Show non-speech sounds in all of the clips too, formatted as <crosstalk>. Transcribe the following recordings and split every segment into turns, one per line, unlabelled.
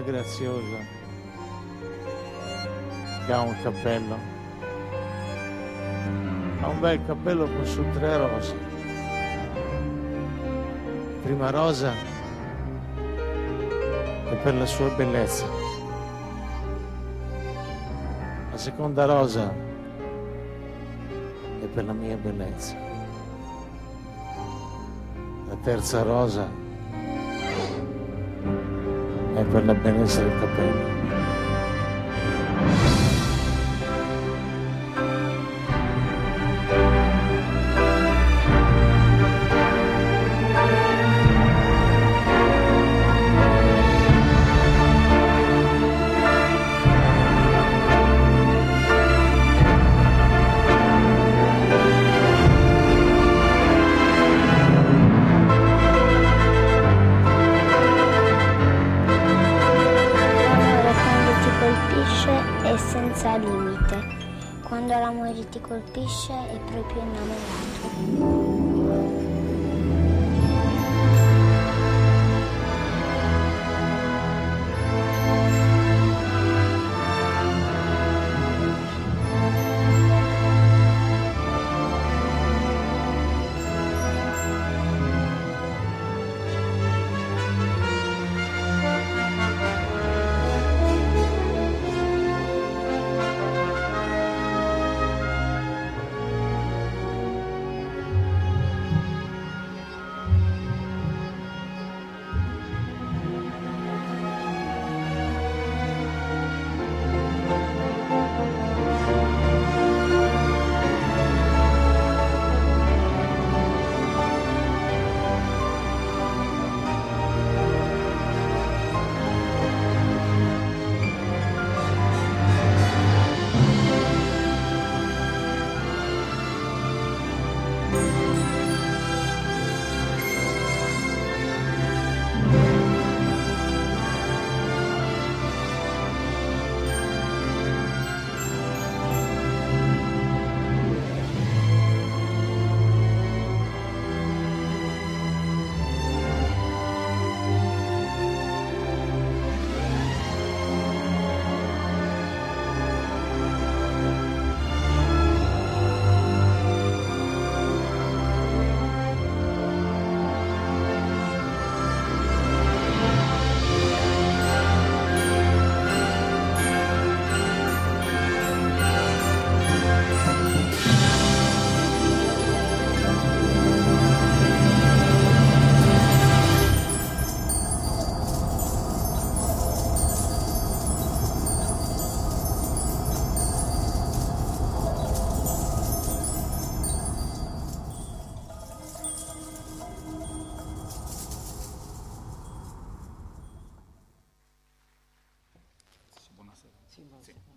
mia graziosa. Che ha un cappello, ha un bel cappello con su tre rose. Prima rosa è per la sua bellezza, la seconda rosa è per la mia bellezza, la terza rosa per la bellezza del capello.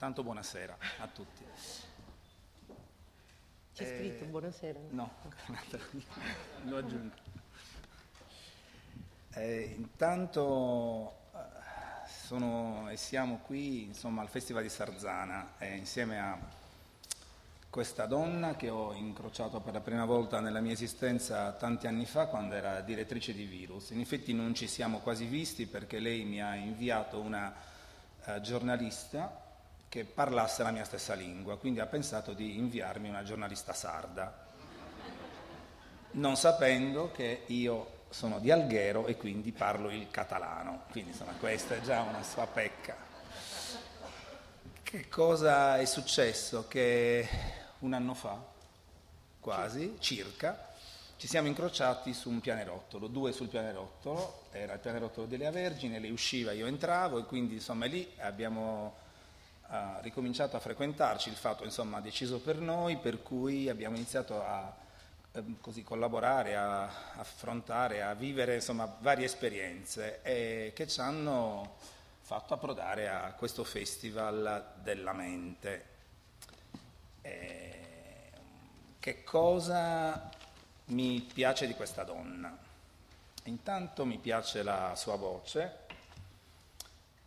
Sì, tanto buonasera a tutti.
C'è
Eh,
scritto buonasera?
No, <laughs> l'ho aggiunto. Eh, intanto eh, sono e siamo qui insomma, al Festival di Sarzana eh, insieme a questa donna che ho incrociato per la prima volta nella mia esistenza tanti anni fa quando era direttrice di Virus. In effetti non ci siamo quasi visti perché lei mi ha inviato una eh, giornalista che parlasse la mia stessa lingua, quindi ha pensato di inviarmi una giornalista sarda non sapendo che io sono di Alghero e quindi parlo il catalano. Quindi insomma questa è già una sua pecca. Che cosa è successo? Che un anno fa, quasi, circa, ci siamo incrociati su un pianerottolo, due sul pianerottolo, era il pianerottolo delle Vergine, lei usciva, io entravo e quindi insomma lì abbiamo eh, ricominciato a frequentarci, il fatto insomma ha deciso per noi, per cui abbiamo iniziato a ehm, così collaborare, a affrontare, a vivere insomma varie esperienze e che ci hanno fatto approdare a questo festival della mente. Eh, che cosa mi piace di questa donna? Intanto mi piace la sua voce,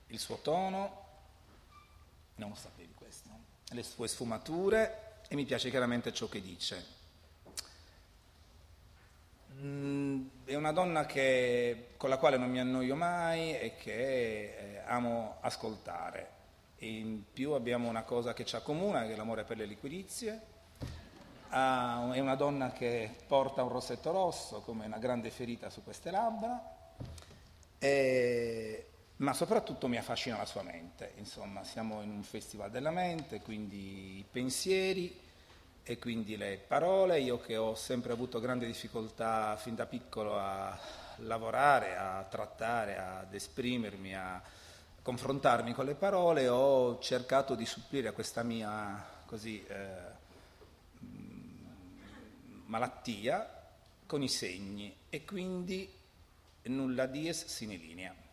il suo tono, non lo sapevi questo, le sue sfumature e mi piace chiaramente ciò che dice. Mm, è una donna che, con la quale non mi annoio mai e che eh, amo ascoltare. E in più abbiamo una cosa che ci accomuna, che è l'amore per le liquidizie. Ah, è una donna che porta un rossetto rosso come una grande ferita su queste labbra, e, ma soprattutto mi affascina la sua mente. Insomma, siamo in un festival della mente, quindi i pensieri e quindi le parole, io che ho sempre avuto grande difficoltà fin da piccolo a lavorare, a trattare, ad esprimermi, a confrontarmi con le parole, ho cercato di supplire a questa mia così, eh, malattia con i segni e quindi nulla dies sine linea.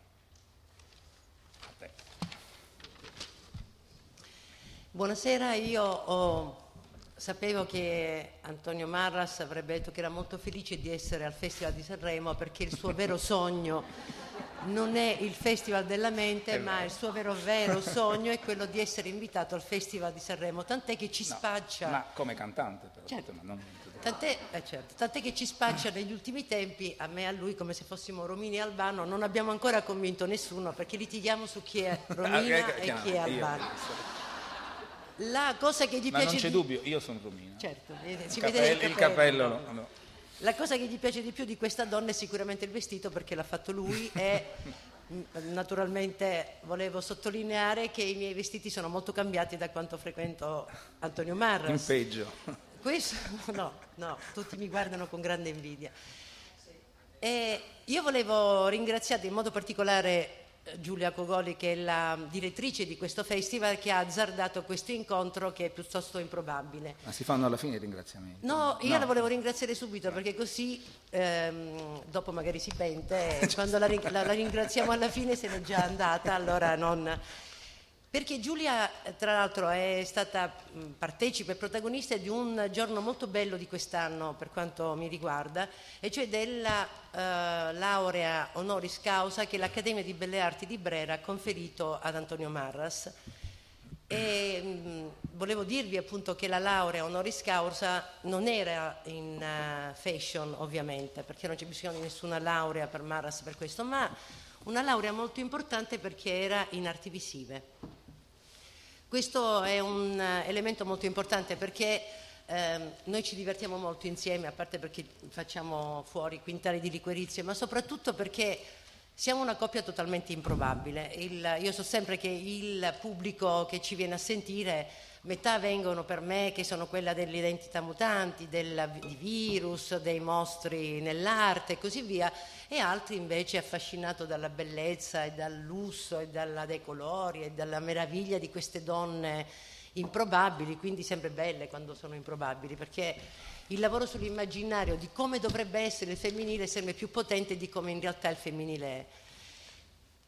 Buonasera, io ho Sapevo che Antonio Marras avrebbe detto che era molto felice di essere al Festival di Sanremo perché il suo vero <laughs> sogno non è il Festival della mente, ma il suo vero, vero sogno è quello di essere invitato al Festival di Sanremo, tant'è che ci no, spaccia.
Ma come cantante, però.
Certo. Non... Tant'è, eh certo, tant'è, che ci spaccia negli ultimi tempi, a me e a lui, come se fossimo Romini e Albano, non abbiamo ancora convinto nessuno perché litighiamo su chi è <laughs> Romina e chi è Albano. La cosa che gli
Ma
piace
non c'è di... dubbio, io sono rumino.
Certo, si
il capello, il capello. no, no.
La cosa che gli piace di più di questa donna è sicuramente il vestito perché l'ha fatto lui e <laughs> naturalmente volevo sottolineare che i miei vestiti sono molto cambiati da quanto frequento Antonio Marras.
In peggio.
Questo <laughs> no, no, tutti mi guardano con grande invidia. E io volevo ringraziare in modo particolare Giulia Cogoli, che è la direttrice di questo festival, che ha azzardato questo incontro che è piuttosto improbabile.
Ma si fanno alla fine i ringraziamenti?
No, io no. la volevo ringraziare subito perché così ehm, dopo magari si pente <laughs> quando la, la, la, ringraziamo alla fine se n'è già andata, allora non... Perché Giulia, tra l'altro, è stata partecipe e protagonista di un giorno molto bello di quest'anno, per quanto mi riguarda, e cioè della eh, laurea honoris causa che l'Accademia di Belle Arti di Brera ha conferito ad Antonio Marras. E mh, volevo dirvi appunto che la laurea honoris causa non era in uh, fashion, ovviamente, perché non c'è bisogno di nessuna laurea per Marras per questo, ma una laurea molto importante perché era in arti visive. Questo è un eh, elemento molto importante perché eh, noi ci divertiamo molto insieme, a parte perché facciamo fuori quintali di liquerizie, ma soprattutto perché siamo una coppia totalmente improbabile. Il, io so sempre che il pubblico che ci viene a sentire metà vengono per me che sono quella delle identità mutanti, del, virus, dei mostri nell'arte e così via, e altri invece affascinato dalla bellezza e dal lusso e dalla, dai colori e dalla meraviglia di queste donne improbabili, quindi sempre belle quando sono improbabili, perché il lavoro sull'immaginario di come dovrebbe essere il femminile è sempre più potente di come in realtà il femminile è.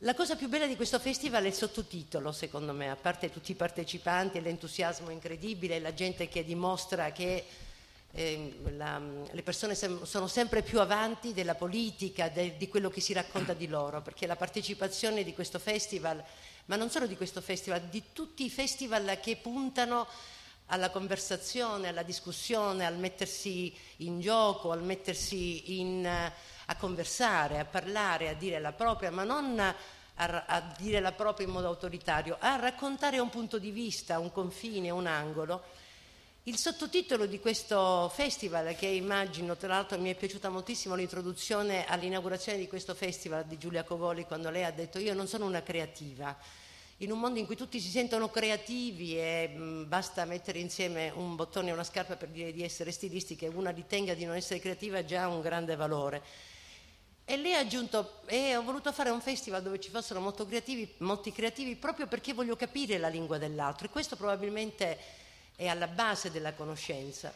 La cosa più bella di questo festival è il sottotitolo, secondo me, a parte tutti i partecipanti e l'entusiasmo incredibile, la gente che dimostra che eh, la, le persone sem- sono sempre più avanti della politica, de- di quello che si racconta di loro, perché la partecipazione di questo festival, ma non solo di questo festival, di tutti i festival che puntano alla conversazione, alla discussione, al mettersi in gioco, al mettersi in a conversare, a parlare, a dire la propria, ma non a, a, dire la propria in modo autoritario, a raccontare un punto di vista, un confine, un angolo. Il sottotitolo di questo festival, che immagino, tra l'altro mi è piaciuta moltissimo l'introduzione all'inaugurazione di questo festival di Giulia Covoli, quando lei ha detto io non sono una creativa. In un mondo in cui tutti si sentono creativi e mh, basta mettere insieme un bottone e una scarpa per dire di essere stilisti, che una ritenga di non essere creativa è già un grande valore. E lei ha aggiunto, e ho voluto fare un festival dove ci fossero creativi, molti creativi proprio perché voglio capire la lingua dell'altro e questo probabilmente è alla base della conoscenza.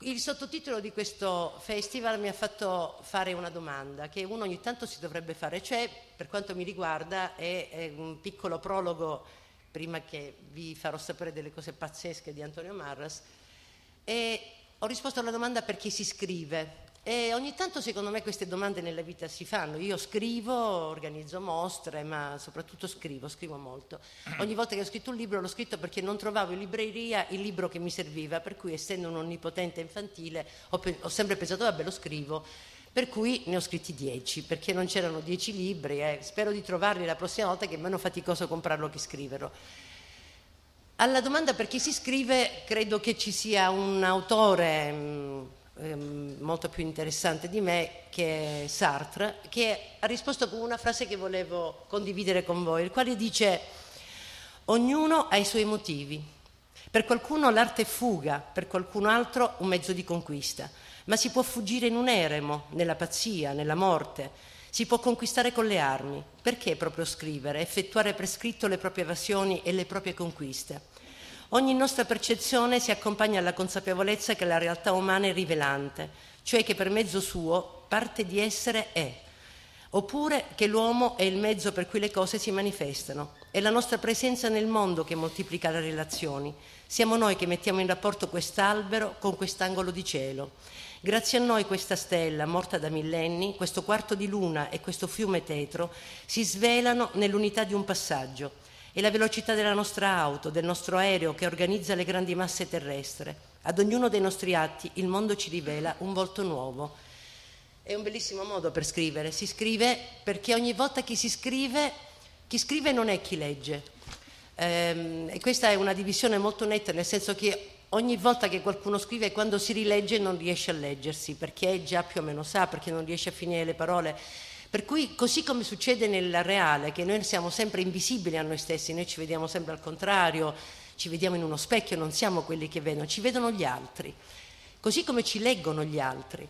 Il sottotitolo di questo festival mi ha fatto fare una domanda che uno ogni tanto si dovrebbe fare, cioè per quanto mi riguarda è, è un piccolo prologo prima che vi farò sapere delle cose pazzesche di Antonio Marras e ho risposto alla domanda per chi si scrive e ogni tanto secondo me queste domande nella vita si fanno. Io scrivo, organizzo mostre, ma soprattutto scrivo, scrivo molto. Ogni volta che ho scritto un libro l'ho scritto perché non trovavo in libreria il libro che mi serviva, per cui essendo un onnipotente infantile ho, pe- ho sempre pensato, vabbè lo scrivo, Per cui ne ho scritti dieci, perché non c'erano dieci libri, eh. spero di trovarli la prossima volta che è meno faticoso comprarlo che scriverlo. Alla domanda per chi si scrive, credo che ci sia un autore mh, ehm, molto più interessante di me, che è Sartre, che ha risposto con una frase che volevo condividere con voi, il quale dice ognuno ha i suoi motivi. Per qualcuno l'arte è fuga, per qualcun altro un mezzo di conquista, ma si può fuggire in un eremo, nella pazzia, nella morte, si può conquistare con le armi. Perché proprio scrivere, effettuare prescritto le proprie evasioni e le proprie conquiste? Ogni nostra percezione si accompagna alla consapevolezza che la realtà umana è rivelante, cioè che per mezzo suo parte di essere è, oppure che l'uomo è il mezzo per cui le cose si manifestano. È la nostra presenza nel mondo che moltiplica le relazioni. Siamo noi che mettiamo in rapporto quest'albero con quest'angolo di cielo. Grazie a noi questa stella, morta da millenni, questo quarto di luna e questo fiume tetro si svelano nell'unità di un passaggio è la velocità della nostra auto, del nostro aereo che organizza le grandi masse terrestri. Ad ognuno dei nostri atti il mondo ci rivela un volto nuovo. È un bellissimo modo per scrivere. Si scrive perché ogni volta che si scrive, chi scrive non è chi legge. Ehm, e questa è una divisione molto netta, nel senso che ogni volta che qualcuno scrive, quando si rilegge non riesce a leggersi, perché già più o meno sa, perché non riesce a finire le parole per cui, così come succede nel reale, che noi siamo sempre invisibili a noi stessi, noi ci vediamo sempre al contrario, ci vediamo in uno specchio, non siamo quelli che vedono, ci vedono gli altri, così come ci leggono gli altri.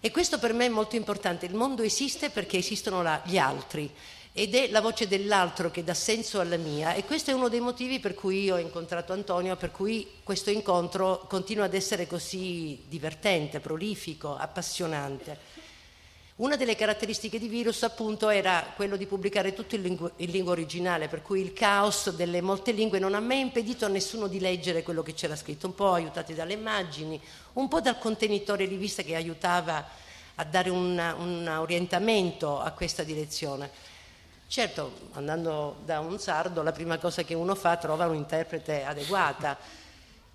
E questo per me è molto importante, il mondo esiste perché esistono la, gli altri ed è la voce dell'altro che dà senso alla mia e questo è uno dei motivi per cui io ho incontrato Antonio, per cui questo incontro continua ad essere così divertente, prolifico, appassionante. Una delle caratteristiche di Virus appunto era quello di pubblicare tutto in lingua, in lingua, originale, per cui il caos delle molte lingue non ha mai impedito a nessuno di leggere quello che c'era scritto, un po' aiutati dalle immagini, un po' dal contenitore rivista che aiutava a dare un, un orientamento a questa direzione. Certo, andando da un sardo, la prima cosa che uno fa è trovare un'interprete adeguata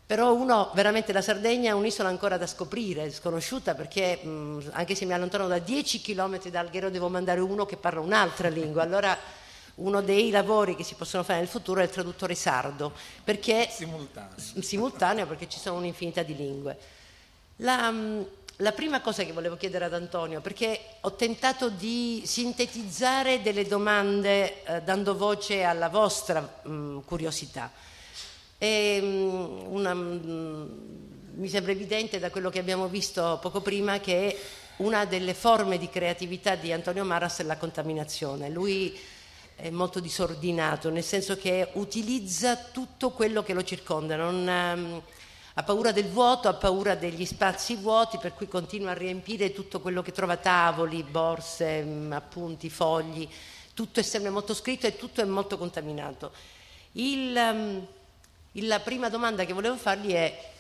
però uno, veramente la Sardegna è un'isola ancora da scoprire, sconosciuta, perché mh, anche se mi allontano da 10 km da Alghero devo mandare uno che parla un'altra lingua. Allora uno dei lavori che si possono fare nel futuro è il traduttore sardo, perché,
simultaneo.
simultaneo perché ci sono un'infinità di lingue. La, la prima cosa che volevo chiedere ad Antonio, perché ho tentato di sintetizzare delle domande eh, dando voce alla vostra mh, curiosità. Mm, una, mm, mi sembra evidente da quello che abbiamo visto poco prima che una delle forme di creatività di Antonio Maras è la contaminazione. Lui è molto disordinato, nel senso che utilizza tutto quello che lo circonda, non, um, ha paura del vuoto, ha paura degli spazi vuoti, per cui continua a riempire tutto quello che trova, tavoli, borse, um, appunti, fogli, tutto è sempre molto scritto e tutto è molto contaminato. Il, um, la prima domanda che volevo fargli è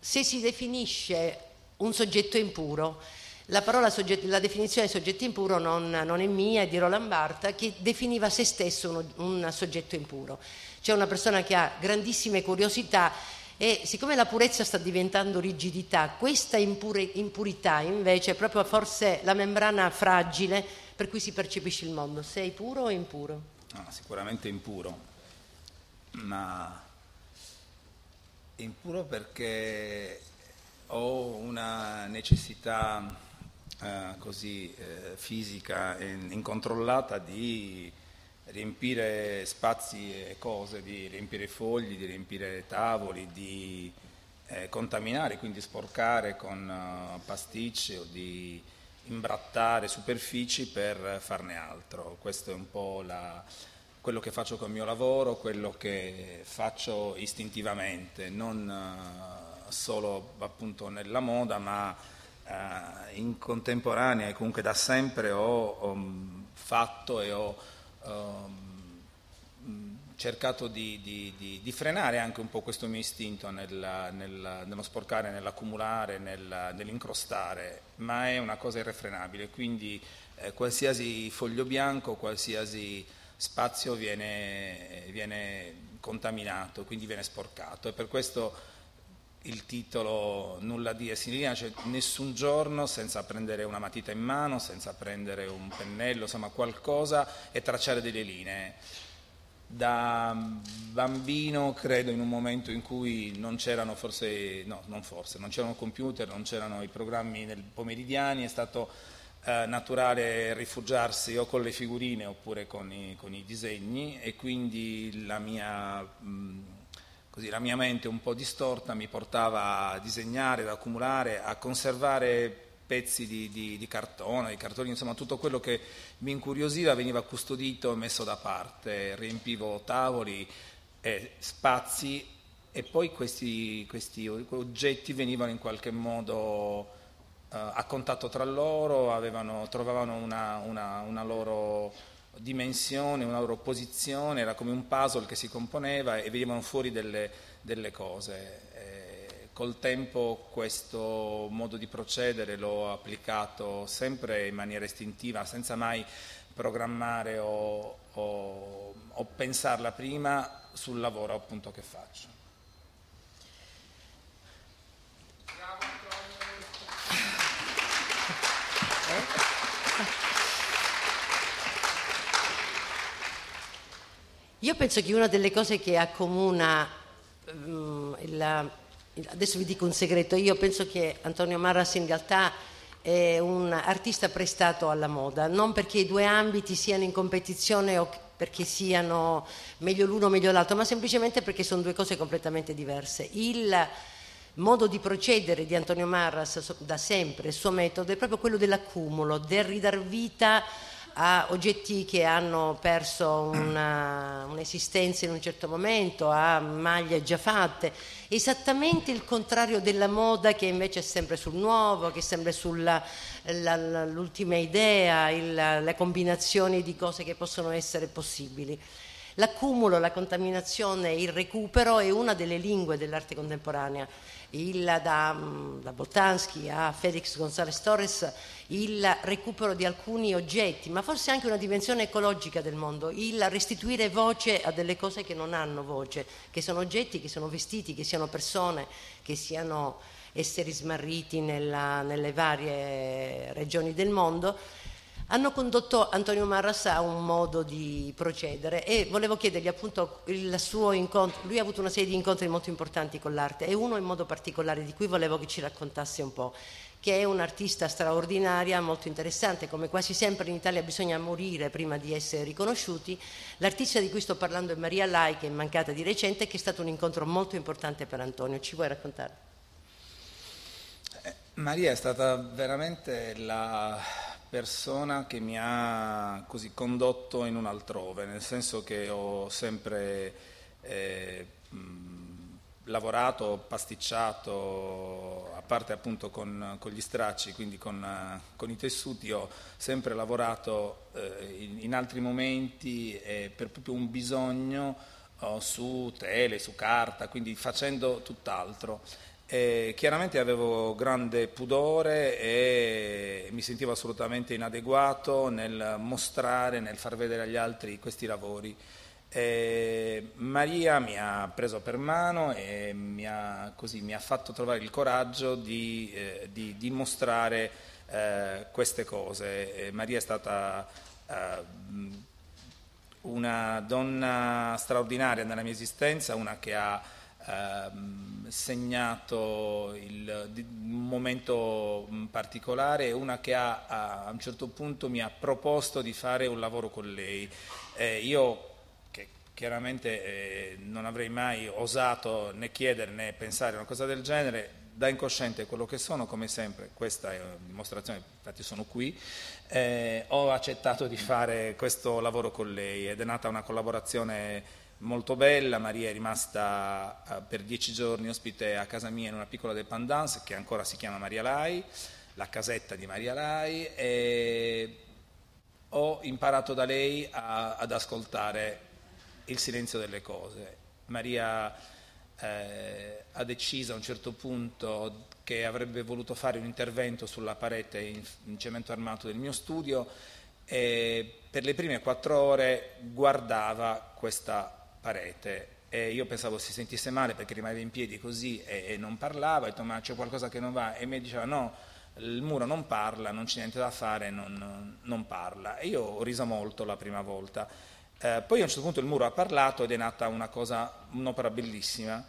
se si definisce un soggetto impuro. La, soggetto, la definizione di soggetto impuro non, non, è mia, è di Roland Barthes, che definiva se stesso uno, un soggetto impuro. C'è una persona che ha grandissime curiosità e siccome la purezza sta diventando rigidità, questa impure, impurità invece è proprio forse la membrana fragile per cui si percepisce il mondo. Sei puro o impuro?
Ah, sicuramente impuro, ma Impuro perché ho una necessità eh, così eh, fisica e incontrollata di riempire spazi e cose, di riempire fogli, di riempire tavoli, di eh, contaminare, quindi sporcare con uh, pasticci o di imbrattare superfici per farne altro. Questo è un po' la, quello che faccio col mio lavoro, quello che faccio istintivamente, non uh, solo appunto nella moda, ma uh, in contemporanea e comunque da sempre ho, fatto e ho um, cercato di, di, di, di, frenare anche un po' questo mio istinto nel, nel, nello sporcare, nell'accumulare, nel, nell'incrostare, ma è una cosa irrefrenabile, quindi eh, qualsiasi foglio bianco, qualsiasi spazio viene, viene contaminato, quindi viene sporcato e per questo il titolo Nulla di Essilina, cioè nessun giorno senza prendere una matita in mano, senza prendere un pennello, insomma qualcosa e tracciare delle linee. Da bambino credo in un momento in cui non c'erano forse, no, non forse, non c'erano computer, non c'erano i programmi pomeridiani, è stato eh, naturale rifugiarsi o con le figurine oppure con i, con i disegni e quindi la mia... Mh, così la mia mente un po' distorta mi portava a disegnare, ad accumulare, a conservare pezzi di, di, di cartone, di cartoni, insomma tutto quello che mi incuriosiva veniva custodito e messo da parte, riempivo tavoli e spazi e poi questi, questi oggetti venivano in qualche modo a contatto tra loro, avevano, trovavano una, una, una loro dimensione, una loro posizione, era come un puzzle che si componeva e venivano fuori delle, delle cose. E col tempo questo modo di procedere l'ho applicato sempre in maniera istintiva, senza mai programmare o, o, o pensarla prima sul lavoro appunto che faccio.
Io penso che una delle cose che accomuna, um, il, adesso vi dico un segreto, io penso che Antonio Marras in realtà è un artista prestato alla moda, non perché i due ambiti siano in competizione o perché siano meglio l'uno o meglio l'altro, ma semplicemente perché sono due cose completamente diverse. Il modo di procedere di Antonio Marras da sempre, il suo metodo, è proprio quello dell'accumulo, del ridar vita a oggetti che hanno perso una, un'esistenza in un certo momento, a maglie già fatte, esattamente il contrario della moda che invece è sempre sul nuovo, che è sempre sull'ultima idea, il, le combinazioni di cose che possono essere possibili. L'accumulo, la contaminazione, il recupero è una delle lingue dell'arte contemporanea. Il, da, mm, da Boltanski a Felix González Torres, il recupero di alcuni oggetti, ma forse anche una dimensione ecologica del mondo, il restituire voce a delle cose che non hanno voce, che sono oggetti, che sono vestiti, che siano persone, che siano esseri smarriti nella, nelle varie regioni del mondo hanno condotto Antonio Marras a un modo di procedere e volevo chiedergli appunto il suo incontro, lui ha avuto una serie di incontri molto importanti con l'arte e uno in modo particolare di cui volevo che ci raccontasse un po', che è un'artista straordinaria, molto interessante, come quasi sempre in Italia bisogna morire prima di essere riconosciuti. L'artista di cui sto parlando è Maria Lai, che è mancata di recente, che è stato un incontro molto importante per Antonio. Ci vuoi raccontare?
Eh, Maria è stata veramente la persona che mi ha così condotto in un altrove, nel senso che ho sempre eh, lavorato, pasticciato, a parte appunto con, con gli stracci, quindi con, con, i tessuti, ho sempre lavorato eh, in, in, altri momenti eh, per proprio un bisogno oh, su tele, su carta, quindi facendo tutt'altro. E chiaramente avevo grande pudore e mi sentivo assolutamente inadeguato nel mostrare, nel far vedere agli altri questi lavori. E Maria mi ha preso per mano e mi ha, così, mi ha fatto trovare il coraggio di, eh, di, di mostrare eh, queste cose. E Maria è stata eh, una donna straordinaria nella mia esistenza, una che ha ehm, segnato il, un momento mm, particolare, una che ha, a, un certo punto mi ha proposto di fare un lavoro con lei. Eh, io che chiaramente eh, non avrei mai osato né chiedere né pensare a una cosa del genere, da incosciente quello che sono, come sempre, questa è una dimostrazione, infatti sono qui, eh, ho accettato di fare questo lavoro con lei ed è nata una collaborazione molto bella, Maria è rimasta uh, per dieci giorni ospite a casa mia in una piccola dépendance che ancora si chiama Maria Lai, la casetta di Maria Lai e ho imparato da lei a, ad ascoltare il silenzio delle cose. Maria eh, ha deciso a un certo punto che avrebbe voluto fare un intervento sulla parete in, in cemento armato del mio studio e per le prime quattro ore guardava questa parete e io pensavo si sentisse male perché rimaneva in piedi così e, e non parlava, ho detto ma c'è qualcosa che non va e mi diceva no, il muro non parla, non c'è niente da fare, non, non parla. E io ho riso molto la prima volta. Eh, poi a un certo punto il muro ha parlato ed è nata una cosa, un'opera bellissima.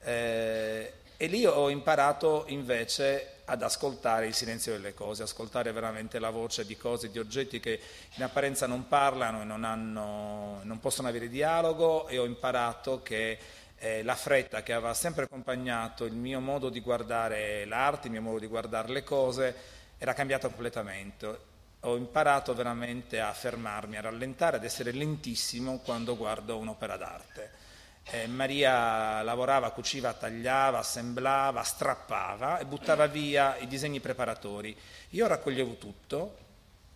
Eh, e lì ho imparato invece ad ascoltare il silenzio delle cose, ascoltare veramente la voce di cose, di oggetti che in apparenza non parlano e non, hanno, non possono avere dialogo e ho imparato che eh, la fretta che aveva sempre accompagnato il mio modo di guardare l'arte, il mio modo di guardare le cose, era cambiato completamente. Ho imparato veramente a fermarmi, a rallentare, ad essere lentissimo quando guardo un'opera d'arte. Eh, Maria lavorava, cuciva, tagliava, assemblava, strappava e buttava via i disegni preparatori. Io raccoglievo tutto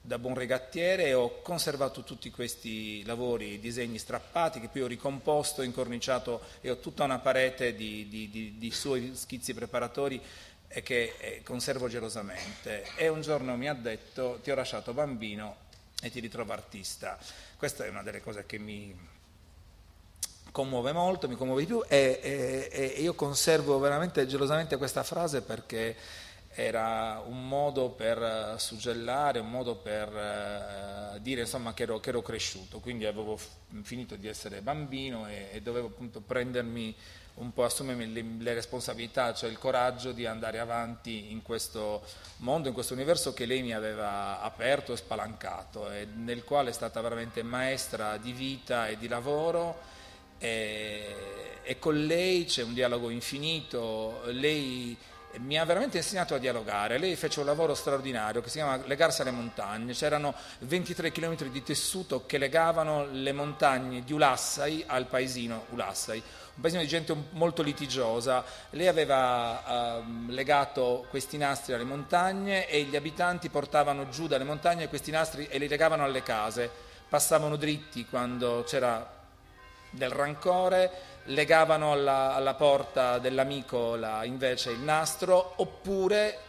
da buon regattiere e ho conservato tutti questi lavori, disegni strappati che poi ho ricomposto, incorniciato e ho tutta una parete di, di, di, di suoi schizzi preparatori e che eh, conservo gelosamente. E un giorno mi ha detto ti ho lasciato bambino e ti ritrovo artista. Questa è una delle cose che mi commuove molto, mi commuove di più e, e, e io conservo veramente gelosamente questa frase perché era un modo per suggellare, un modo per uh, dire insomma, che, ero, che, ero, cresciuto, quindi avevo f- finito di essere bambino e, e, dovevo appunto prendermi un po', assumermi le, le, responsabilità, cioè il coraggio di andare avanti in questo mondo, in questo universo che lei mi aveva aperto e spalancato e nel quale è stata veramente maestra di vita e di lavoro e, e con lei c'è un dialogo infinito, lei mi ha veramente insegnato a dialogare. Lei fece un lavoro straordinario che si chiama legarsi alle montagne. C'erano 23 km di tessuto che legavano le montagne di Ulassai al paesino Ulassai, un paesino di gente molto litigiosa. Lei aveva uh, legato questi nastri alle montagne e gli abitanti portavano giù dalle montagne questi nastri e li legavano alle case. Passavano dritti quando c'era del rancore, legavano alla, alla porta dell'amico la, invece il nastro, oppure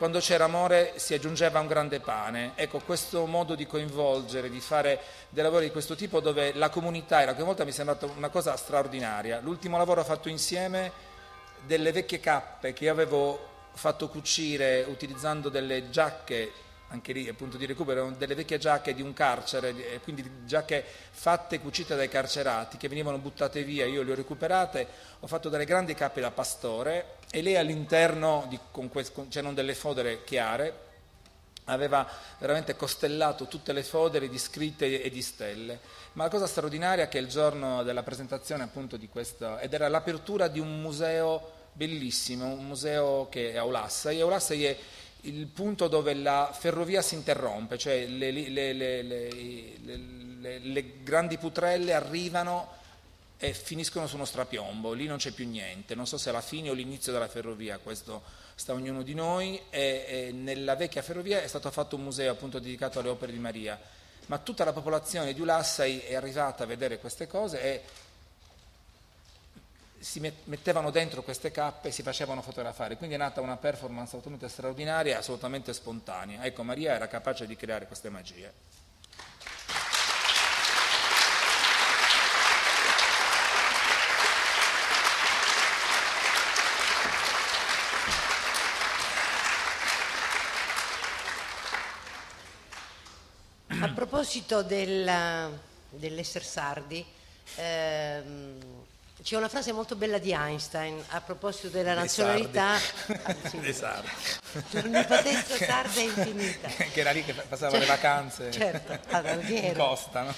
quando c'era amore si aggiungeva un grande pane. Ecco, questo modo di coinvolgere, di fare dei lavori di questo tipo dove la comunità era volta mi è sembrata una cosa straordinaria. L'ultimo lavoro fatto insieme delle vecchie cappe che io avevo fatto cucire utilizzando delle giacche anche lì appunto di recupero, delle vecchie giacche di un carcere, quindi giacche fatte e cucite dai carcerati che venivano buttate via, io le ho recuperate, ho fatto delle grandi cappe da pastore e lei all'interno, di, con questo, c'erano delle fodere chiare, aveva veramente costellato tutte le fodere di scritte e di stelle. Ma la cosa straordinaria è che il giorno della presentazione appunto di questo, ed era l'apertura di un museo bellissimo, un museo che è a Olassai, e Olassai è il punto dove la ferrovia si interrompe, cioè le, le, le, le, grandi putrelle arrivano e finiscono su uno strapiombo, lì non c'è più niente, non so se è la fine o l'inizio della ferrovia, questo sta ognuno di noi, e, e nella vecchia ferrovia è stato fatto un museo appunto dedicato alle opere di Maria, ma tutta la popolazione di Ulassai è arrivata a vedere queste cose e si mettevano dentro queste cappe e si facevano fotografare, quindi è nata una performance assolutamente straordinaria e assolutamente spontanea. Ecco, Maria era capace di creare queste magie.
A proposito del, dell'essere sardi, ehm, c'è una frase molto bella di Einstein a proposito della nazionalità.
Le sarde.
L'onnipotenza sarda è infinita.
che era lì che passava cioè, le vacanze
certo, ad
in costa. No?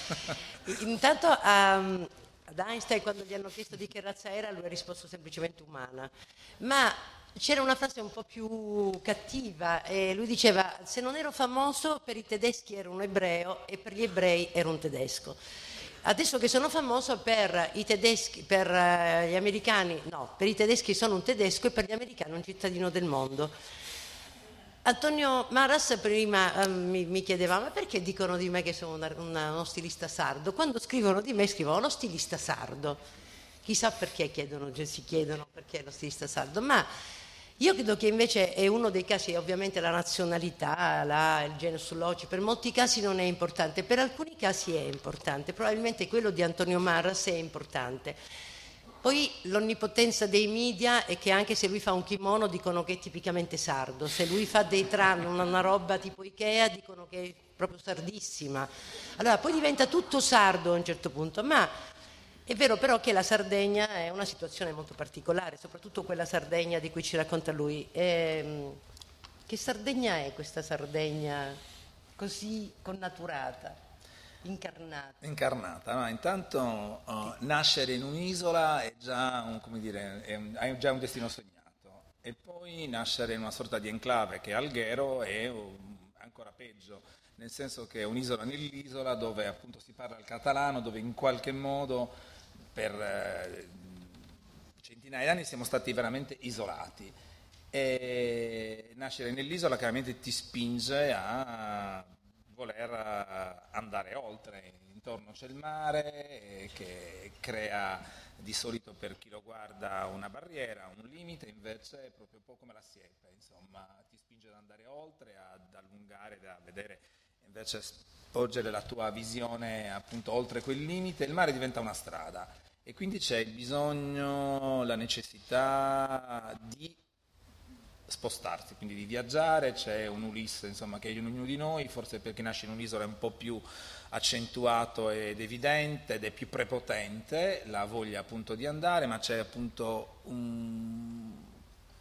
Intanto um, ad Einstein quando gli hanno chiesto di che razza era lui ha risposto semplicemente umana. Ma c'era una frase un po' più cattiva e lui diceva se non ero famoso per i tedeschi ero un ebreo e per gli ebrei ero un tedesco. Adesso che sono famoso per i tedeschi, per uh, gli americani, no, per i tedeschi sono un tedesco e per gli americani un cittadino del mondo. Antonio Maras prima uh, mi, mi, chiedeva ma perché dicono di me che sono una, una, uno stilista sardo? Quando scrivono di me scrivono lo stilista sardo. Chissà perché chiedono, si chiedono perché lo stilista sardo, ma io credo che invece è uno dei casi, ovviamente la nazionalità, la, il genus loci, per molti casi non è importante, per alcuni casi è importante, probabilmente quello di Antonio Marras è importante. Poi l'onnipotenza dei media è che anche se lui fa un kimono dicono che è tipicamente sardo, se lui fa dei tram, una, roba tipo Ikea dicono che è proprio sardissima. Allora poi diventa tutto sardo a un certo punto, ma è vero però che la Sardegna è una situazione molto particolare, soprattutto quella Sardegna di cui ci racconta lui. Ehm, che Sardegna è questa Sardegna così connaturata? Incarnata.
Incarnata, no? intanto uh, nascere in un'isola è già un, dire, è, un, è già un, destino sognato e poi nascere in una sorta di enclave che è Alghero è ancora peggio, nel senso che è un'isola nell'isola dove appunto si parla il catalano, dove in qualche modo per eh, centinaia di anni siamo stati veramente isolati. E nascere nell'isola chiaramente ti spinge a voler eh, andare oltre. Intorno c'è il mare che crea di solito per chi lo guarda una barriera, un limite, invece è proprio un po' come la siepe, insomma, ti spinge ad andare oltre, ad allungare, a vedere, invece sporgere la tua visione appunto oltre quel limite, il mare diventa una strada e quindi c'è il bisogno, la necessità di spostarsi, quindi di viaggiare, c'è un Ulisse insomma, che è in ognuno di noi, forse perché nasce in un'isola è un po' più accentuato ed evidente ed è più prepotente la voglia appunto di andare, ma c'è appunto un,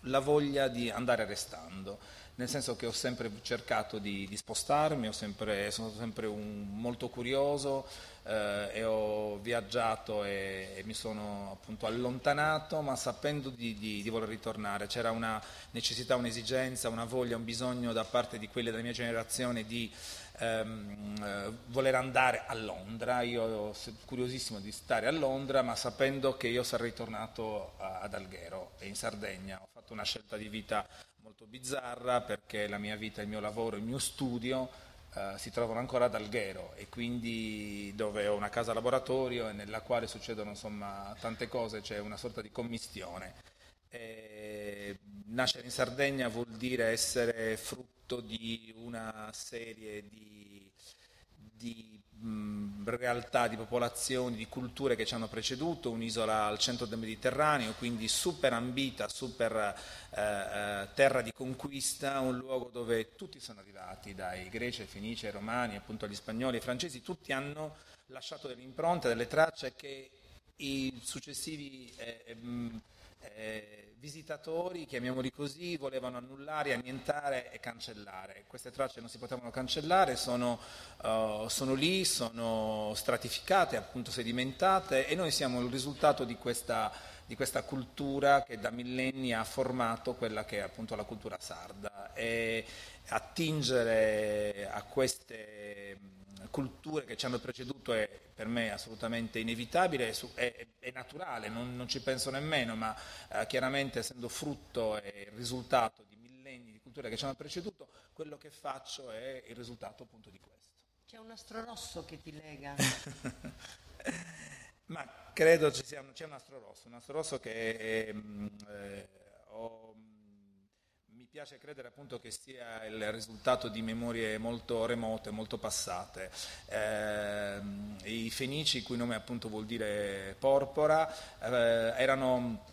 la voglia di andare restando, nel senso che ho sempre cercato di, di spostarmi, sempre, sono sempre un, molto curioso, eh, e ho viaggiato e, e, mi sono appunto allontanato, ma sapendo di, di, di, voler ritornare. C'era una necessità, un'esigenza, una voglia, un bisogno da parte di quelle della mia generazione di ehm, eh, voler andare a Londra. Io ero curiosissimo di stare a Londra, ma sapendo che io sarei tornato ad Alghero in Sardegna. Ho fatto una scelta di vita molto bizzarra perché la mia vita, il mio lavoro, il mio studio Uh, si trovano ancora ad Alghero e quindi dove ho una casa laboratorio e nella quale succedono insomma, tante cose, c'è una sorta di commistione. E nascere in Sardegna vuol dire essere frutto di una serie di, di realtà, di popolazioni, di culture che ci hanno preceduto, un'isola al centro del Mediterraneo, quindi super ambita, super eh, eh, terra di conquista, un luogo dove tutti sono arrivati, dai greci ai fenici ai romani, appunto agli spagnoli, ai francesi, tutti hanno lasciato delle impronte, delle tracce che i successivi eh, eh, visitatori, chiamiamoli così, volevano annullare, annientare e cancellare. Queste tracce non si potevano cancellare, sono, uh, sono lì, sono stratificate, appunto sedimentate e noi siamo il risultato di questa, di questa cultura che da millenni ha formato quella che è appunto la cultura sarda. E attingere a queste culture che ci hanno preceduto è per me assolutamente inevitabile, è, è, è naturale, non, non, ci penso nemmeno, ma eh, chiaramente essendo frutto e risultato di millenni di culture che ci hanno preceduto, quello che faccio è il risultato appunto di questo.
C'è un astro rosso che ti lega. <laughs>
ma credo ci sia, c'è un astro rosso, un astro rosso che mm, eh, ho piace credere appunto che sia il risultato di memorie molto remote, molto passate. Eh, I Fenici, cui nome appunto vuol dire porpora, eh, erano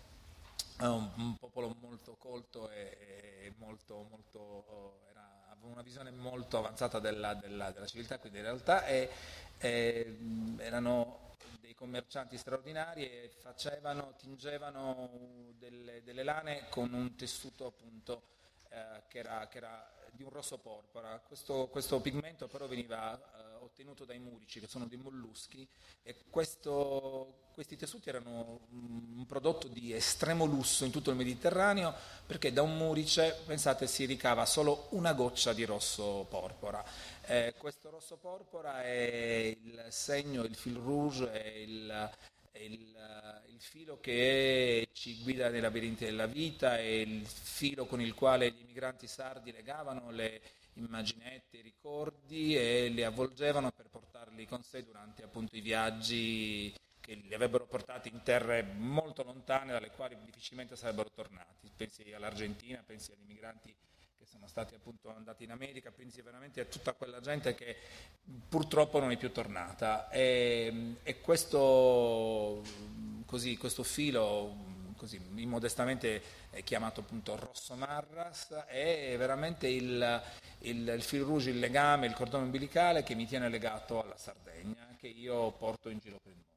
eh, un, un, popolo molto colto e, e molto, molto era, avevano una visione molto avanzata della, della, della civiltà, quindi in realtà e, e, erano dei commercianti straordinari e facevano, tingevano delle, delle lane con un tessuto appunto eh, che, era, che, era, di un rosso porpora. Questo, questo pigmento però veniva eh, ottenuto dai murici, che sono dei molluschi, e questo, questi tessuti erano un prodotto di estremo lusso in tutto il Mediterraneo, perché da un murice, pensate, si ricava solo una goccia di rosso porpora. Eh, questo rosso porpora è il segno, il fil rouge, è il, il, eh, il, filo che ci guida nei labirinti della vita, è il filo con il quale gli immigranti sardi legavano le immaginette, i ricordi e li avvolgevano per portarli con sé durante appunto, i viaggi che li avrebbero portati in terre molto lontane dalle quali difficilmente sarebbero tornati. Pensi all'Argentina, pensi agli immigranti sono stati appunto andati in America, pensi veramente a tutta quella gente che purtroppo non è più tornata. E, e questo, così, questo filo così immodestamente chiamato appunto Rosso Marras, è veramente il, il, il fil rouge, il legame, il cordone umbilicale che mi tiene legato alla Sardegna, che io porto in giro per il mondo.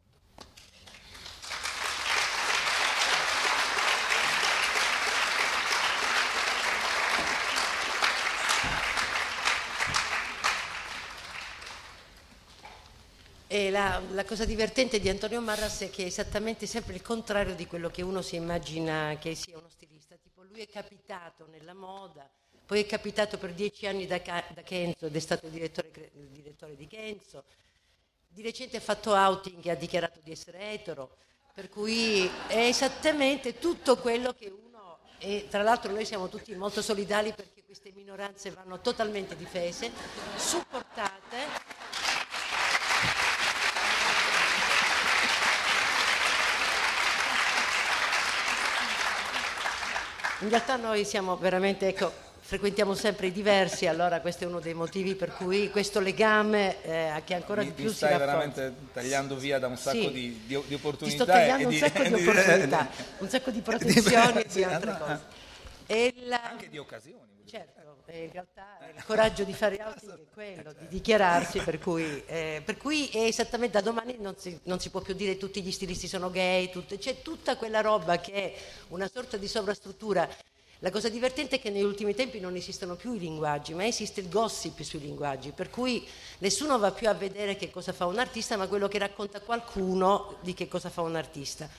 E la, la, cosa divertente di Antonio Marras è che è esattamente sempre il contrario di quello che uno si immagina che sia uno stilista. Tipo, lui è capitato nella moda, poi è capitato per dieci anni da, da Kenzo ed è stato direttore, direttore, di Kenzo. Di recente ha fatto outing e ha dichiarato di essere etero, per cui è esattamente tutto quello che uno... E tra l'altro noi siamo tutti molto solidali perché queste minoranze vanno totalmente difese, supportate. In realtà noi siamo veramente, ecco, frequentiamo sempre i diversi, allora questo è uno dei motivi per cui questo legame eh, che ancora
mi,
di più
mi
si rafforza.
veramente tagliando via da un sacco
sì.
di, di, di, opportunità.
Ti sto tagliando <laughs> <laughs> un sacco di opportunità, un sacco di protezioni e di altre cose.
E la... Anche di occasioni.
Certo, in realtà il coraggio di fare outing è quello, di dichiararsi, per cui, eh, per cui esattamente da domani non si, non si, può più dire tutti gli stilisti sono gay, tutte, c'è tutta quella roba che è una sorta di sovrastruttura la cosa divertente è che negli ultimi tempi non esistono più i linguaggi, ma esiste il gossip sui linguaggi, per cui nessuno va più a vedere che cosa fa un artista, ma quello che racconta qualcuno di che cosa fa un artista.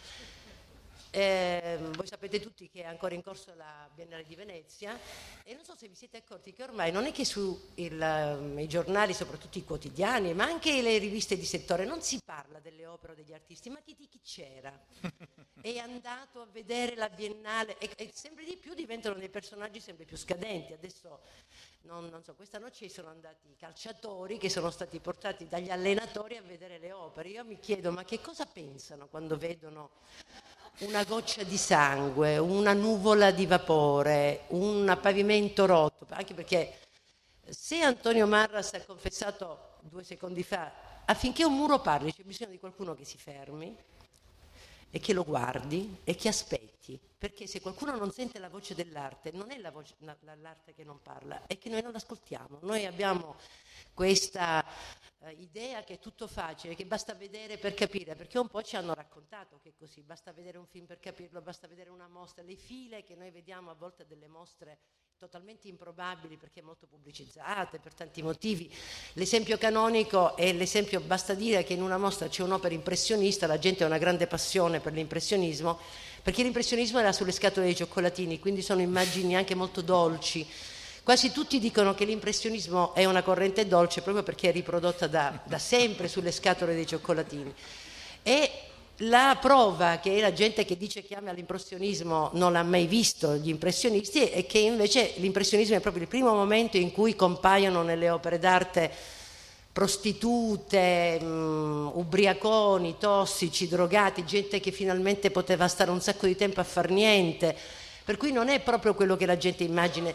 Eh, voi sapete tutti che è ancora in corso la Biennale di Venezia e non so se vi siete accorti che ormai non è che sui um, giornali, soprattutto i quotidiani, ma anche le riviste di settore, non si parla delle opere degli artisti, ma di, di chi c'era. <laughs> è andato a vedere la Biennale e, e, sempre di più diventano dei personaggi sempre più scadenti. Adesso, non, non so, questa notte sono andati i calciatori che sono stati portati dagli allenatori a vedere le opere. Io mi chiedo, ma che cosa pensano quando vedono una goccia di sangue, una nuvola di vapore, un pavimento rotto, anche perché se Antonio Marras ha confessato due secondi fa, affinché un muro parli c'è bisogno di qualcuno che si fermi e che lo guardi e che aspetti, perché se qualcuno non sente la voce dell'arte, non è la voce, l'arte che non parla, è che noi non l'ascoltiamo. Noi abbiamo questa uh, idea che è tutto facile, che basta vedere per capire, perché un po' ci hanno raccontato che è così, basta vedere un film per capirlo, basta vedere una mostra, le file che noi vediamo a volte delle mostre totalmente improbabili perché molto pubblicizzate per tanti motivi. L'esempio canonico è l'esempio, basta dire che in una mostra c'è un'opera impressionista, la gente ha una grande passione per l'impressionismo, perché l'impressionismo era sulle scatole dei cioccolatini, quindi sono immagini anche molto dolci, Quasi tutti dicono che l'impressionismo è una corrente dolce proprio perché è riprodotta da, da sempre sulle scatole dei cioccolatini. E la prova che la gente che dice che ama l'impressionismo non ha mai visto gli impressionisti è che invece l'impressionismo è proprio il primo momento in cui compaiono nelle opere d'arte prostitute, um, ubriaconi, tossici, drogati, gente che finalmente poteva stare un sacco di tempo a far niente. Per cui non è proprio quello che la gente immagina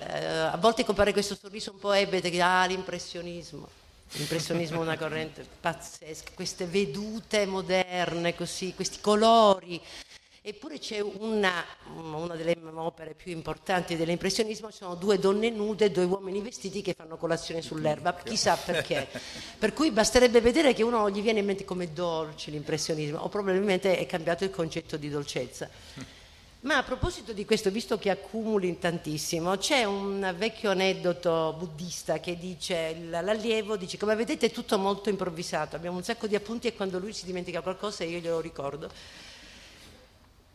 eh, a volte compare questo sorriso un po' ebete che ha ah, l'impressionismo. L'impressionismo è una <laughs> corrente pazzesca, queste vedute moderne così, questi colori. Eppure c'è una, una delle opere più importanti dell'impressionismo, sono due donne nude e due uomini vestiti che fanno colazione sull'erba, chissà perché. Per cui basterebbe vedere che uno gli viene in mente come dolce l'impressionismo, o probabilmente è cambiato il concetto di dolcezza. Ma a proposito di questo, visto che accumuli tantissimo, c'è un vecchio aneddoto buddista che dice, l'allievo dice, come vedete è tutto molto improvvisato, abbiamo un sacco di appunti e quando lui si dimentica qualcosa io glielo ricordo.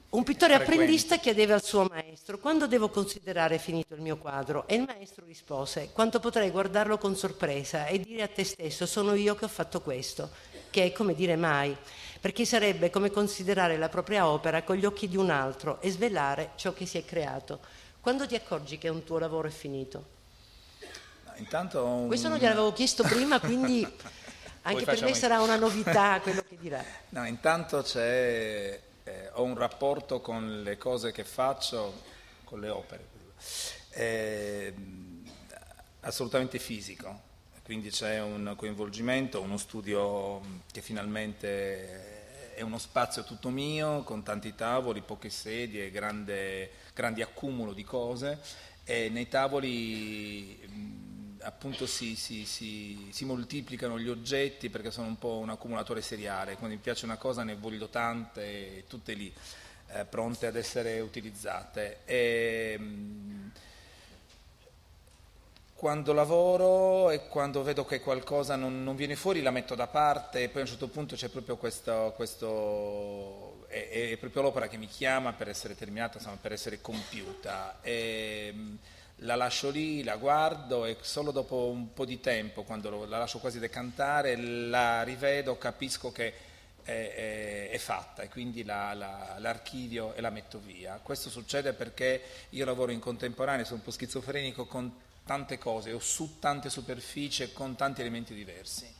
Un pittore apprendista chiedeva al suo maestro, quando devo considerare finito il mio quadro? E il maestro rispose, quanto potrei guardarlo con sorpresa e dire a te stesso, sono io che ho fatto questo, che è come dire mai perché sarebbe come considerare la propria opera con gli occhi di un altro e svelare ciò che si è creato. Quando ti accorgi che un tuo lavoro è finito?
No, un...
Questo non gliel'avevo chiesto prima, quindi <laughs> anche per me sarà una novità quello che dirà.
No, intanto c'è, eh, ho un rapporto con le cose che faccio, con le opere, eh, assolutamente fisico, quindi c'è un coinvolgimento, uno studio che finalmente è uno spazio tutto mio, con tanti tavoli, poche sedie, grande, grandi accumulo di cose e nei tavoli mh, appunto si, si, si, si, moltiplicano gli oggetti perché sono un po' un accumulatore seriale, quando mi piace una cosa ne voglio tante, tutte lì, eh, pronte ad essere utilizzate. E, mh, quando lavoro e quando vedo che qualcosa non, non, viene fuori la metto da parte e poi a un certo punto c'è proprio questo, questo è, è, proprio l'opera che mi chiama per essere terminata, insomma, per essere compiuta. E, la lascio lì, la guardo e solo dopo un po' di tempo, quando la lascio quasi decantare, la rivedo, capisco che è, è, è fatta e quindi la, la, l'archivio e la metto via. Questo succede perché io lavoro in contemporanea, sono un po' schizofrenico con tante cose o su tante superfici con tanti elementi diversi.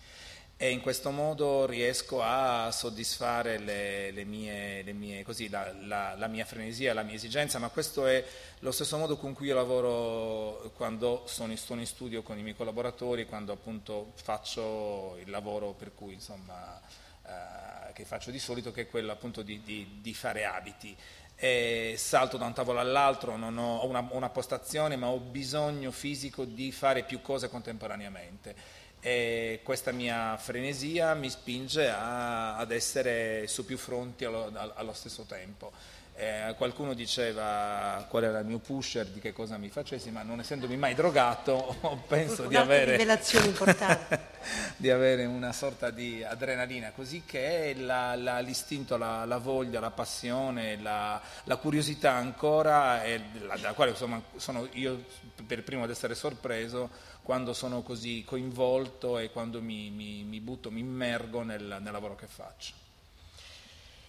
E in questo modo riesco a soddisfare le, le mie, le mie, così, la, la, la, mia frenesia, la mia esigenza, ma questo è lo stesso modo con cui io lavoro quando sono in, sono in studio con i miei collaboratori, quando appunto faccio il lavoro per cui, insomma, eh, che faccio di solito, che è quello appunto di, di, di fare abiti e salto da un tavolo all'altro, non ho una, una postazione, ma ho bisogno fisico di fare più cose contemporaneamente. E questa mia frenesia mi spinge a, ad essere su più fronti allo, allo stesso tempo. Eh, qualcuno diceva qual era il mio pusher, di che cosa mi facessi, ma non essendomi mai drogato, <laughs> penso di avere, <laughs> di avere, una sorta di adrenalina, così che la, la, l'istinto, la, la, voglia, la passione, la, curiosità ancora, dalla quale insomma, sono io per primo ad essere sorpreso quando sono così coinvolto e quando mi, mi, mi butto, mi immergo nel, nel lavoro che faccio.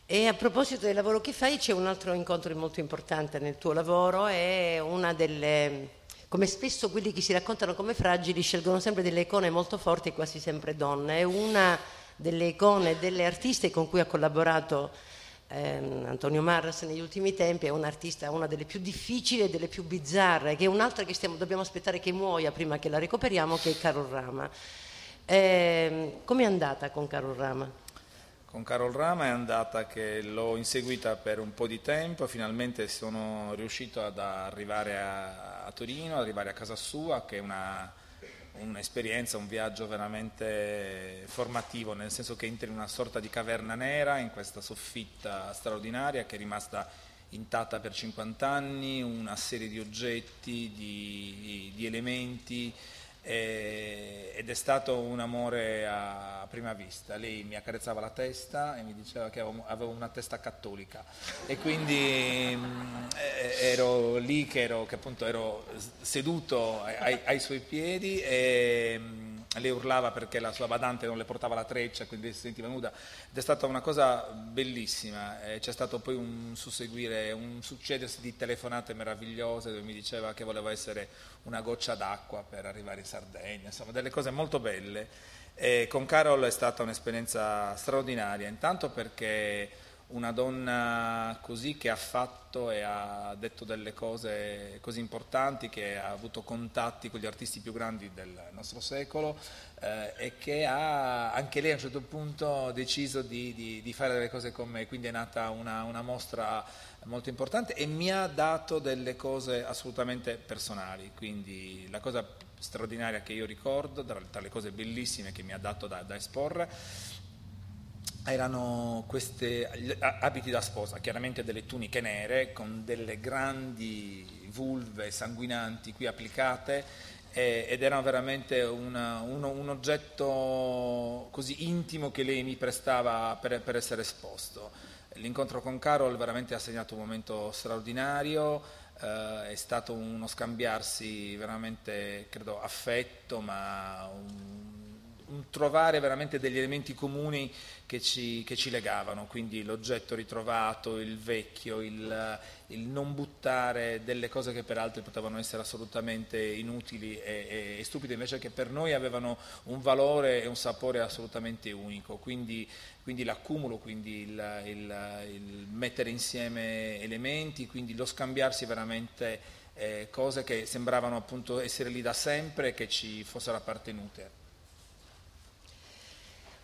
E a proposito del lavoro che fai, c'è un altro incontro molto importante nel tuo lavoro, è una delle... Come spesso quelli che si raccontano come fragili scelgono sempre delle icone molto forti quasi sempre donne. È una delle icone delle artiste con cui ha collaborato ehm, Antonio Marras negli ultimi tempi, è un'artista, una delle più difficili e delle più bizzarre, che è un'altra che stiamo, dobbiamo aspettare che muoia prima che la recuperiamo, che è Carol Rama. Eh, Come è andata con Carol Rama?
Con Carol Rama è andata che l'ho inseguita per un po' di tempo, finalmente sono riuscito ad arrivare a, a Torino, arrivare a casa sua, che è una, un'esperienza, un viaggio veramente formativo, nel senso che entri in una sorta di caverna nera, in questa soffitta straordinaria che è rimasta intatta per 50 anni, una serie di oggetti, di, di elementi eh, ed è stato un amore a prima vista. Lei mi accarezzava la testa e mi diceva che avevo una testa cattolica e quindi mm, eh, ero lì che, ero, che appunto ero seduto ai, ai suoi piedi e mm, lei urlava perché la sua badante non le portava la treccia, quindi si sentiva nuda, ed è stata una cosa bellissima, eh, c'è stato poi un susseguire, un succedersi di telefonate meravigliose dove mi diceva che voleva essere una goccia d'acqua per arrivare in Sardegna, insomma delle cose molto belle. E con Carol è stata un'esperienza straordinaria, intanto perché una donna così che ha fatto e ha detto delle cose così importanti, che ha avuto contatti con gli artisti più grandi del nostro secolo eh, e che ha anche lei a un certo punto deciso di, di, di fare delle cose con me, quindi è nata una, una, mostra molto importante e mi ha dato delle cose assolutamente personali, quindi la cosa straordinaria che io ricordo, tra le cose bellissime che mi ha dato da, da esporre, erano questi abiti da sposa, chiaramente delle tuniche nere con delle grandi vulve sanguinanti qui applicate eh, ed erano veramente una, uno, un oggetto così intimo che lei mi prestava per, per, essere esposto. L'incontro con Carol veramente ha segnato un momento straordinario, eh, è stato uno scambiarsi veramente, credo, affetto, ma un trovare veramente degli elementi comuni che ci, che ci legavano, quindi l'oggetto ritrovato, il vecchio, il, il, non buttare delle cose che per altri potevano essere assolutamente inutili e, e, e, stupide, invece che per noi avevano un valore e un sapore assolutamente unico, quindi, quindi l'accumulo, quindi il, il, il, mettere insieme elementi, quindi lo scambiarsi veramente eh, cose che sembravano appunto essere lì da sempre e che ci fossero appartenute.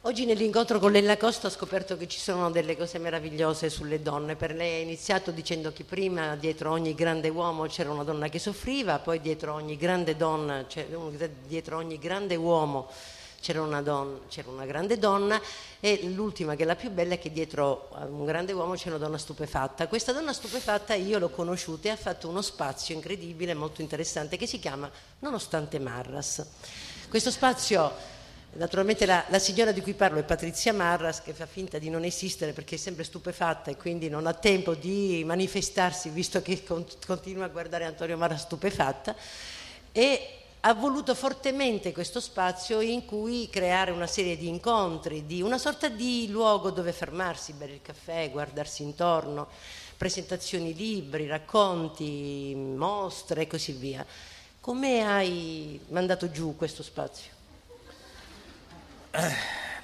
Oggi nell'incontro con Lella Costa ho scoperto che ci sono delle cose meravigliose sulle donne. Per lei è iniziato dicendo che prima dietro ogni grande uomo c'era una donna che soffriva, poi dietro ogni grande donna, cioè, dietro ogni grande uomo c'era una, donna, c'era una grande donna e l'ultima che è la più bella è che dietro a un grande uomo c'è una donna stupefatta. Questa donna stupefatta io l'ho conosciuta e ha fatto uno spazio incredibile, molto interessante, che si chiama Nonostante Marras. Questo spazio Naturalmente la, la, signora di cui parlo è Patrizia Marras che fa finta di non esistere perché è sempre stupefatta e quindi non ha tempo di manifestarsi visto che continua a guardare Antonio Marras stupefatta e ha voluto fortemente questo spazio in cui creare una serie di incontri, di una sorta di luogo dove fermarsi, bere il caffè, guardarsi intorno, presentazioni libri, racconti, mostre e così via. Come hai mandato giù questo spazio?
Eh,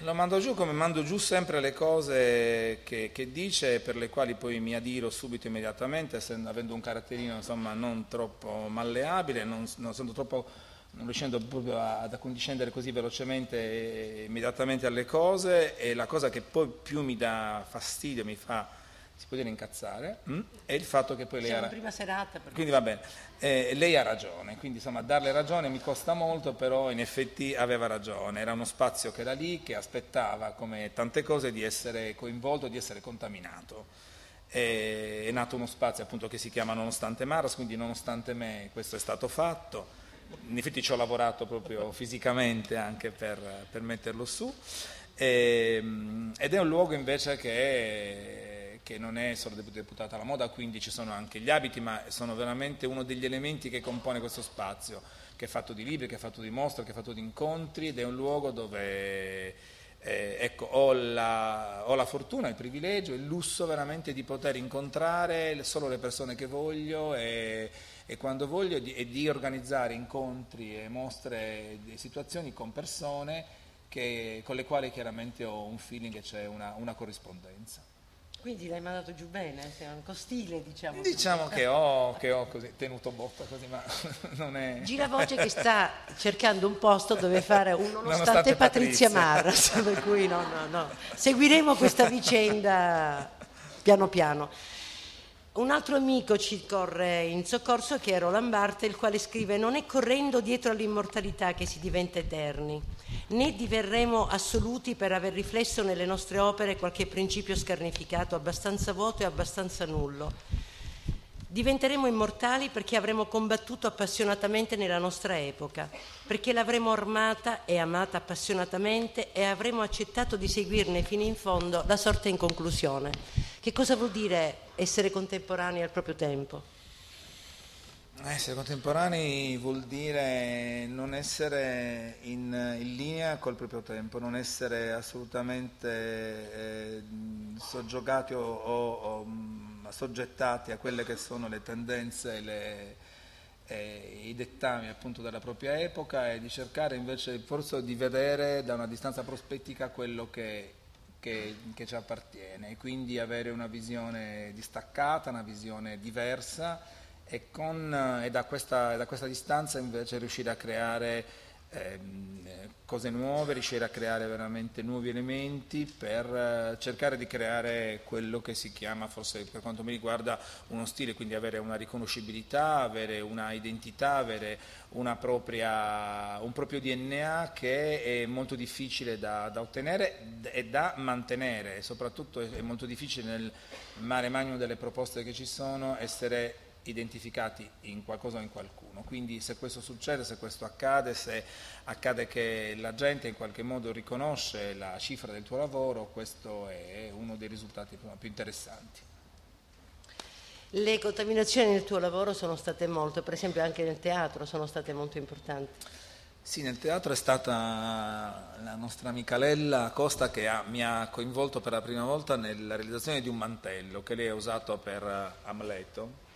lo mando giù come mando giù sempre le cose che, che dice per le quali poi mi adiro subito immediatamente, essendo, avendo un caratterino insomma, non troppo malleabile, non, non, troppo, non riuscendo proprio ad accondiscendere così velocemente e immediatamente alle cose. E la cosa che poi più mi dà fastidio, mi fa si può dire incazzare, mh? Mm? è il fatto che poi lei
ha... prima serata.
Quindi va bene, eh, lei ha ragione, quindi insomma darle ragione mi costa molto, però in effetti aveva ragione, era uno spazio che era lì, che aspettava come tante cose di essere coinvolto, di essere contaminato. E, è nato uno spazio appunto che si chiama Nonostante Maras, quindi nonostante me questo è stato fatto, in effetti ci ho lavorato proprio <laughs> fisicamente anche per, per metterlo su, e, ed è un luogo invece che... È, che non è solo deputata alla moda, quindi ci sono anche gli abiti, ma sono veramente uno degli elementi che compone questo spazio, che è fatto di libri, che è fatto di mostre, che è fatto di incontri ed è un luogo dove eh, ecco, ho, la, ho, la, fortuna, il privilegio, il lusso veramente di poter incontrare solo le persone che voglio e, e quando voglio di, e di organizzare incontri e mostre e situazioni con persone che, con le quali chiaramente ho un feeling e c'è una, una corrispondenza.
Quindi l'hai mandato giù bene, sei un costile diciamo.
Diciamo che ho, che ho così, tenuto botta così, ma <laughs> non è...
Gira voce che sta cercando un posto dove fare un <laughs> nonostante, nonostante Patrizia, Marras, <laughs> per cui no, no, no. Seguiremo questa vicenda piano piano. Un altro amico ci corre in soccorso che è Roland Barthes, il quale scrive non è correndo dietro all'immortalità che si diventa eterni, né diverremo assoluti per aver riflesso nelle nostre opere qualche principio scarnificato, abbastanza vuoto e abbastanza nullo. Diventeremo immortali perché avremo combattuto appassionatamente nella nostra epoca, perché l'avremo armata e amata appassionatamente e avremo accettato di seguirne fino in fondo la sorte in conclusione. Che cosa vuol dire essere contemporanei al proprio tempo?
Essere contemporanei vuol dire non essere in, in linea col proprio tempo, non essere assolutamente eh, soggiogati o, o, o, mm, assoggettati a quelle che sono le tendenze le, eh, i dettami appunto della propria epoca e di cercare invece forse di vedere da una distanza prospettica quello che che, che ci appartiene. E quindi avere una visione distaccata, una visione diversa e, con, e da, questa, da, questa, distanza invece riuscire a creare ehm, cose nuove, riuscire a creare veramente nuovi elementi per eh, cercare di creare quello che si chiama, forse per quanto mi riguarda, uno stile, quindi avere una riconoscibilità, avere una identità, avere propria, un proprio DNA che è molto difficile da, da, ottenere e da mantenere, soprattutto è molto difficile nel mare magno delle proposte che ci sono essere identificati in qualcosa o in qualcuno. Quindi se questo succede, se questo accade, se accade che la gente in qualche modo riconosce la cifra del tuo lavoro, questo è uno dei risultati più interessanti.
Le contaminazioni nel tuo lavoro sono state molto, per esempio anche nel teatro sono state molto importanti.
Sì, nel teatro è stata la nostra amica Lella Costa che ha, mi ha coinvolto per la prima volta nella realizzazione di un mantello che lei ha usato per Amleto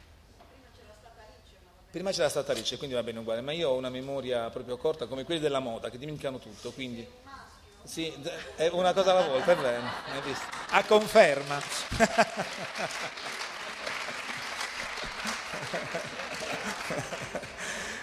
Prima c'era stata Ricci, quindi va bene uguale, ma io ho una memoria proprio corta come quelli della moda che dimenticano tutto, quindi sì, è una cosa alla volta, è vero, hai visto? A conferma.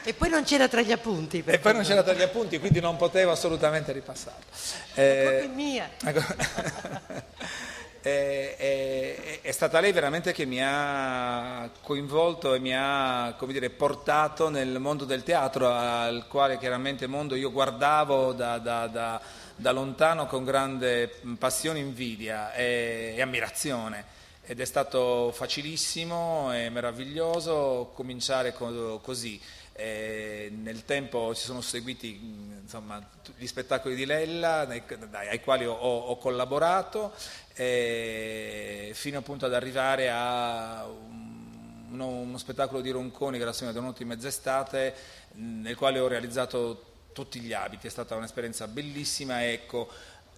E poi non c'era tra gli appunti.
E poi non c'era tra gli appunti, quindi non potevo assolutamente ripassarlo.
Eh, è mia. <laughs>
È, è, è, stata lei veramente che mi ha coinvolto e mi ha dire, portato nel mondo del teatro, al quale chiaramente mondo io guardavo da, da, da, da lontano con grande passione, invidia e, e ammirazione ed è stato facilissimo e meraviglioso cominciare co- così. E nel tempo ci sono seguiti insomma, gli spettacoli di Lella dai, ai quali ho, ho collaborato fino appunto ad arrivare a uno, uno, spettacolo di Ronconi che era delle Notti in mezz'estate nel quale ho realizzato tutti gli abiti, è stata un'esperienza bellissima. Ecco,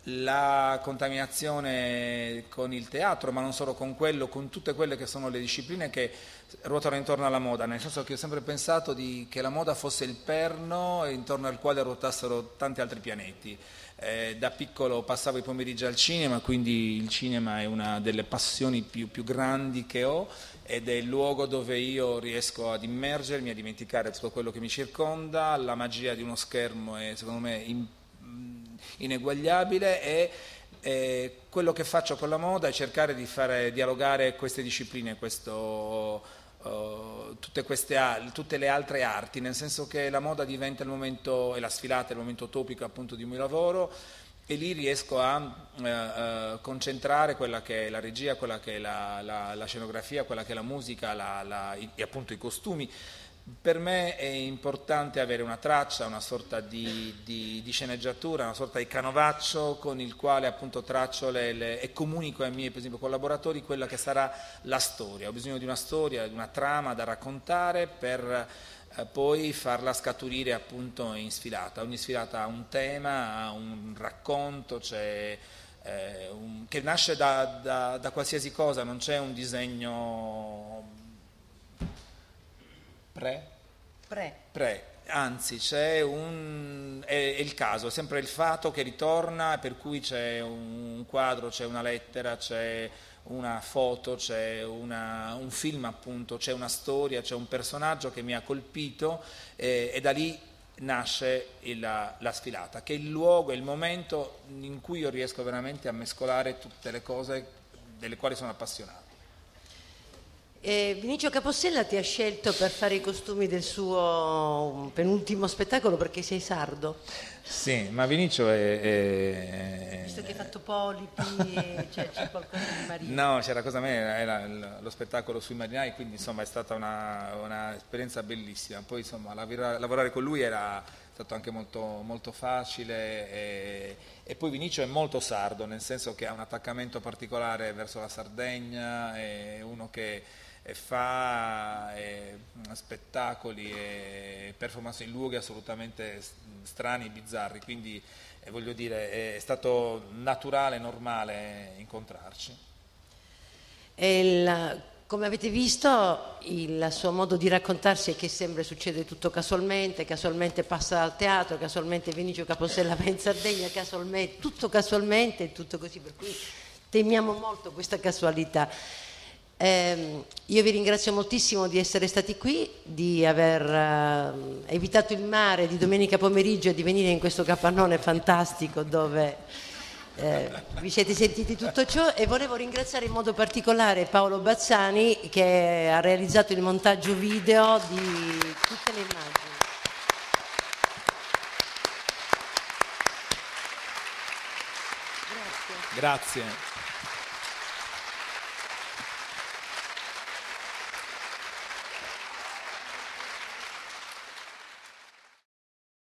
la contaminazione con il teatro, ma non solo con quello, con tutte quelle che sono le discipline che ruotano intorno alla moda, nel senso che ho sempre pensato di, che la moda fosse il perno intorno al quale ruotassero tanti altri pianeti. Eh, da piccolo passavo i pomeriggi al cinema, quindi il cinema è una delle passioni più, più grandi che ho ed è il luogo dove io riesco ad immergermi, a dimenticare tutto quello che mi circonda, la magia di uno schermo è secondo me importante ineguagliabile e eh, quello che faccio con la moda è cercare di fare dialogare queste discipline, questo, uh, tutte, queste, tutte, le altre arti, nel senso che la moda diventa il momento, e la sfilata è il momento topico appunto di un mio lavoro e lì riesco a uh, uh, concentrare quella che è la regia, quella che è la, la, la scenografia, quella che è la musica la, e appunto i costumi per me è importante avere una traccia, una sorta di, di, di, sceneggiatura, una sorta di canovaccio con il quale appunto traccio le, le, e comunico ai miei esempio, collaboratori quella che sarà la storia. Ho bisogno di una storia, di una trama da raccontare per eh, poi farla scaturire appunto in sfilata. Ogni sfilata ha un tema, ha un racconto, c'è... Eh, un, che nasce da, da, da qualsiasi cosa, non c'è un disegno Pre?
Pre.
Pre. Anzi, c'è un, è, è, il caso, è sempre il fatto che ritorna, per cui c'è un quadro, c'è una lettera, c'è una foto, c'è una, un film appunto, c'è una storia, c'è un personaggio che mi ha colpito eh, e da lì nasce il, la sfilata, che è il luogo, è il momento in cui io riesco veramente a mescolare tutte le cose delle quali sono appassionato.
Eh, Vinicio Capossella ti ha scelto per fare i costumi del suo penultimo spettacolo perché sei sardo.
Sì, ma Vinicio è... è...
Visto che hai fatto polipi, <laughs> cioè, c'è qualcosa di marino.
No, c'era cosa a me, era lo spettacolo sui marinai, quindi insomma è stata un'esperienza una bellissima. Poi insomma lavorare, lavorare, con lui era stato anche molto, molto facile e, e, poi Vinicio è molto sardo, nel senso che ha un attaccamento particolare verso la Sardegna, è uno che e fa e, spettacoli e performance in luoghi assolutamente strani bizzarri, quindi eh, voglio dire è stato naturale, normale incontrarci.
Il, come avete visto il suo modo di raccontarsi è che sempre succede tutto casualmente, casualmente passa al teatro, casualmente Vinicio Caposella <laughs> va in Sardegna, casualmente, tutto casualmente, tutto così, per cui temiamo molto questa casualità. Eh, io vi ringrazio moltissimo di essere stati qui, di aver eh, evitato il mare di domenica pomeriggio e di venire in questo capannone fantastico dove eh, vi siete sentiti tutto ciò e volevo ringraziare in modo particolare Paolo Bazzani che ha realizzato il montaggio video di tutte le immagini.
Grazie. Grazie.